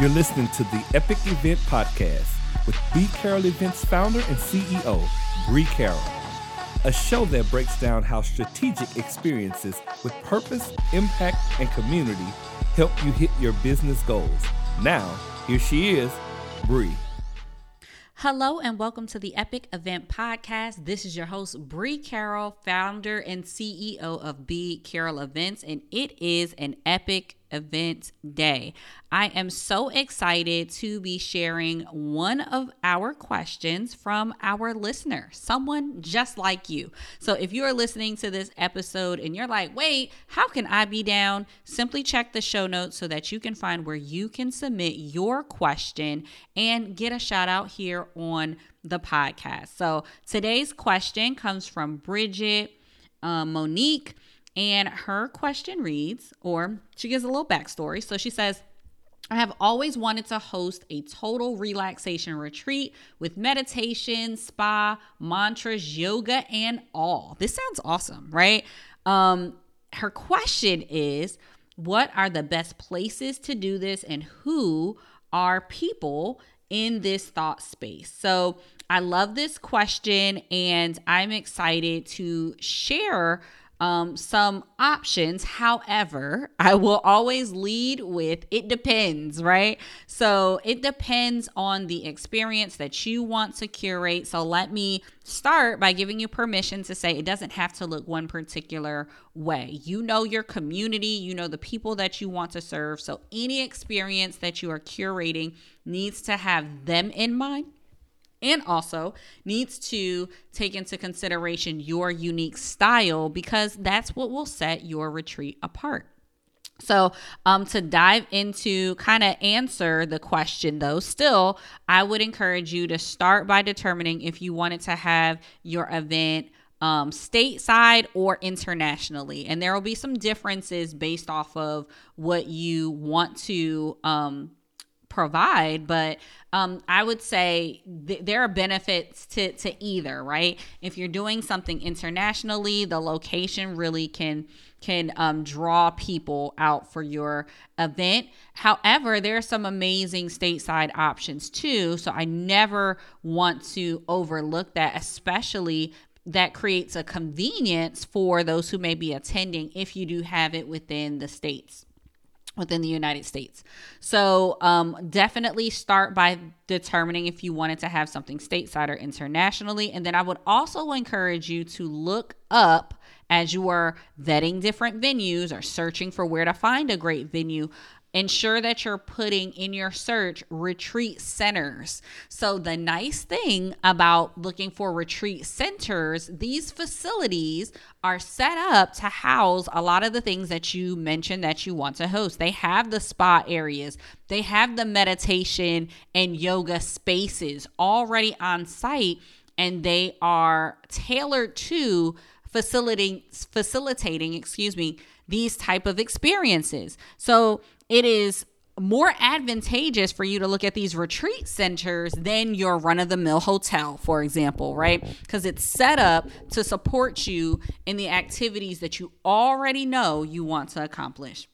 You're listening to the Epic Event Podcast with B Carroll Events founder and CEO, Bree Carroll. A show that breaks down how strategic experiences with purpose, impact, and community help you hit your business goals. Now, here she is, Bree. Hello and welcome to the Epic Event Podcast. This is your host, Bree Carroll, founder and CEO of B Carroll Events, and it is an epic event day. I am so excited to be sharing one of our questions from our listener, someone just like you. So if you are listening to this episode and you're like, wait, how can I be down? Simply check the show notes so that you can find where you can submit your question and get a shout out here on the podcast. So today's question comes from Bridgjette uh, Monique. And her question reads, or she gives a little backstory. So she says, I have always wanted to host a total relaxation retreat with meditation, spa, mantras, yoga, and all. This sounds awesome, right? Um, her question is What are the best places to do this, and who are people in this thought space? So I love this question, and I'm excited to share um, some options. However, I will always lead with it depends, right? So it depends on the experience that you want to curate. So let me start by giving you permission to say it doesn't have to look one particular way. You know your community, you know the people that you want to serve. So any experience that you are curating needs to have them in mind and also needs to take into consideration your unique style because that's what will set your retreat apart. So, um, to dive into kind of answer the question, though, still, I would encourage you to start by determining if you wanted to have your event um, stateside or internationally. And there will be some differences based off of what you want to um, provide but um, i would say th- there are benefits to, to either right? If you're doing something internationally the location really can can um, draw people out for your event. However there are some amazing stateside options too so i never want to overlook that especially that creates a convenience for those who may be attending if you do have it within the states within the United States. So, um, definitely start by determining if you wanted to have something stateside or internationally. And then I would also encourage you to look up as you are vetting different venues or searching for where to find a great venue ensure that you're putting in your search retreat centers. So, the nice thing about looking for retreat centers, these facilities are set up to house a lot of the things that you mentioned that you want to host. They have the spa areas, they have the meditation and yoga spaces already on site, and they are tailored to facilitating facilitating, excuse me, these type of experiences. So it is more advantageous for you to look at these retreat centers than your run of the mill hotel, for example, right? Because it's set up to support you in the activities that you already know you want to accomplish.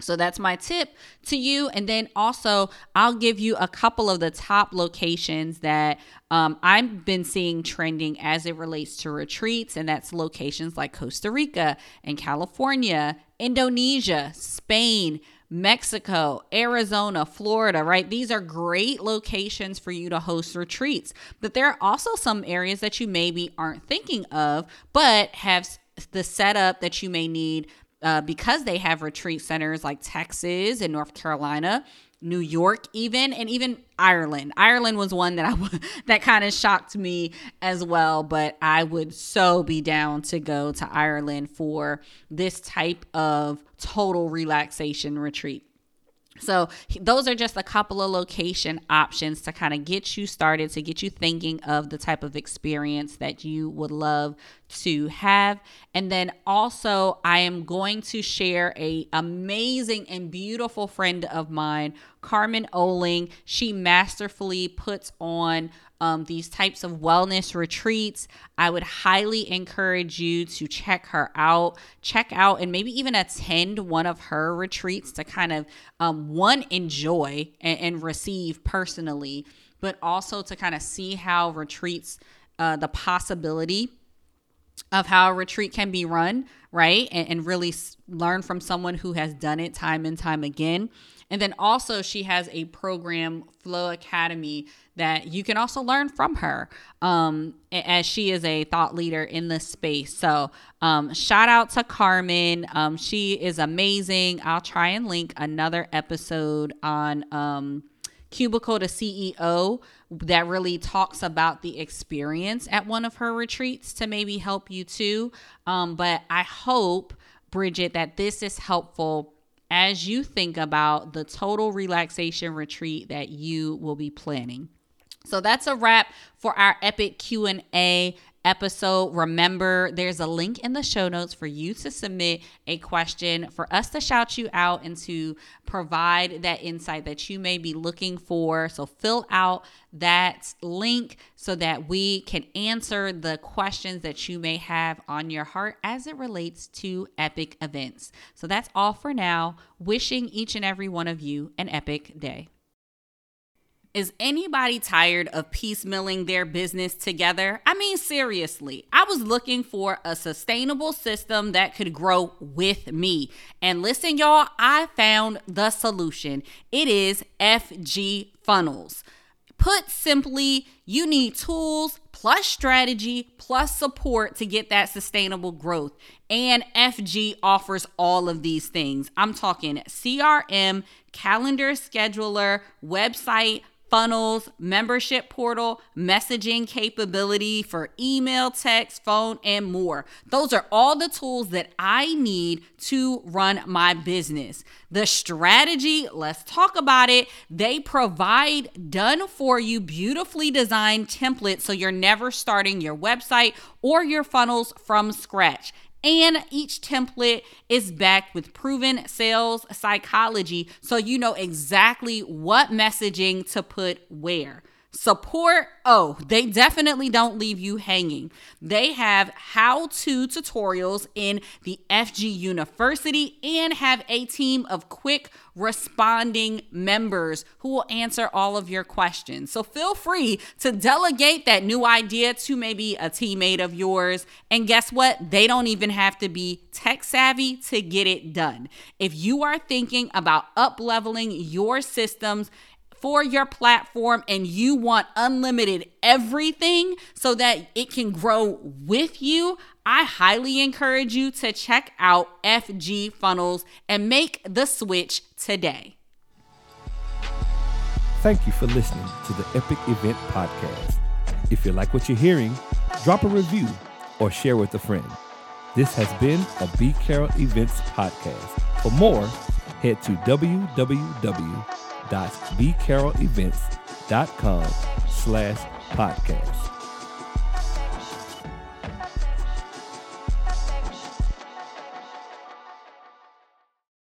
So that's my tip to you. And then also, I'll give you a couple of the top locations that um, I've been seeing trending as it relates to retreats. And that's locations like Costa Rica and California, Indonesia, Spain, Mexico, Arizona, Florida, right? These are great locations for you to host retreats. But there are also some areas that you maybe aren't thinking of, but have the setup that you may need uh, because they have retreat centers like Texas and North Carolina. New York even and even Ireland. Ireland was one that I that kind of shocked me as well, but I would so be down to go to Ireland for this type of total relaxation retreat. So, those are just a couple of location options to kind of get you started, to get you thinking of the type of experience that you would love to have. And then also I am going to share a amazing and beautiful friend of mine, Carmen Ohling. She masterfully puts on um, these types of wellness retreats. I would highly encourage you to check her out, check out, and maybe even attend one of her retreats to kind of um, one enjoy and, and receive personally, but also to kind of see how retreats, uh, the possibility of how a retreat can be run, right? And, and really s- learn from someone who has done it time and time again. And then also, she has a program, Flow Academy, that you can also learn from her um, as she is a thought leader in this space. So, um, shout out to Carmen. Um, she is amazing. I'll try and link another episode on. Cubicle to CEO that really talks about the experience at one of her retreats to maybe help you too. Um, but I hope, Bridgjette, that this is helpful as you think about the total relaxation retreat that you will be planning. So that's a wrap for our epic Q&A episode. Remember, there's a link in the show notes for you to submit a question for us to shout you out and to provide that insight that you may be looking for. So fill out that link so that we can answer the questions that you may have on your heart as it relates to epic events. So that's all for now. Wishing each and every one of you an epic day. Is anybody tired of piecemealing their business together? I mean, seriously, I was looking for a sustainable system that could grow with me. And listen, y'all, I found the solution. It is FG Funnels. Put simply, you need tools plus strategy plus support to get that sustainable growth. And FG offers all of these things. I'm talking CRM, calendar scheduler, website funnels, membership portal, messaging capability for email, text, phone, and more. Those are all the tools that I need to run my business. The strategy, let's talk about it. They provide done for you, beautifully designed templates so you're never starting your website or your funnels from scratch and each template is backed with proven sales psychology so you know exactly what messaging to put where. Support, oh, they definitely don't leave you hanging. They have how to tutorials in the FG University and have a team of quick responding members who will answer all of your questions. So feel free to delegate that new idea to maybe a teammate of yours. And guess what? They don't even have to be tech savvy to get it done. If you are thinking about up leveling your systems, for your platform and you want unlimited everything so that it can grow with you, I highly encourage you to check out FG Funnels and make the switch today. Thank you for listening to the Epic Event Podcast. If you like what you're hearing, drop a review or share with a friend. This has been a B Carroll Events Podcast. For more, head to www.bcarrollevents.com slash podcast.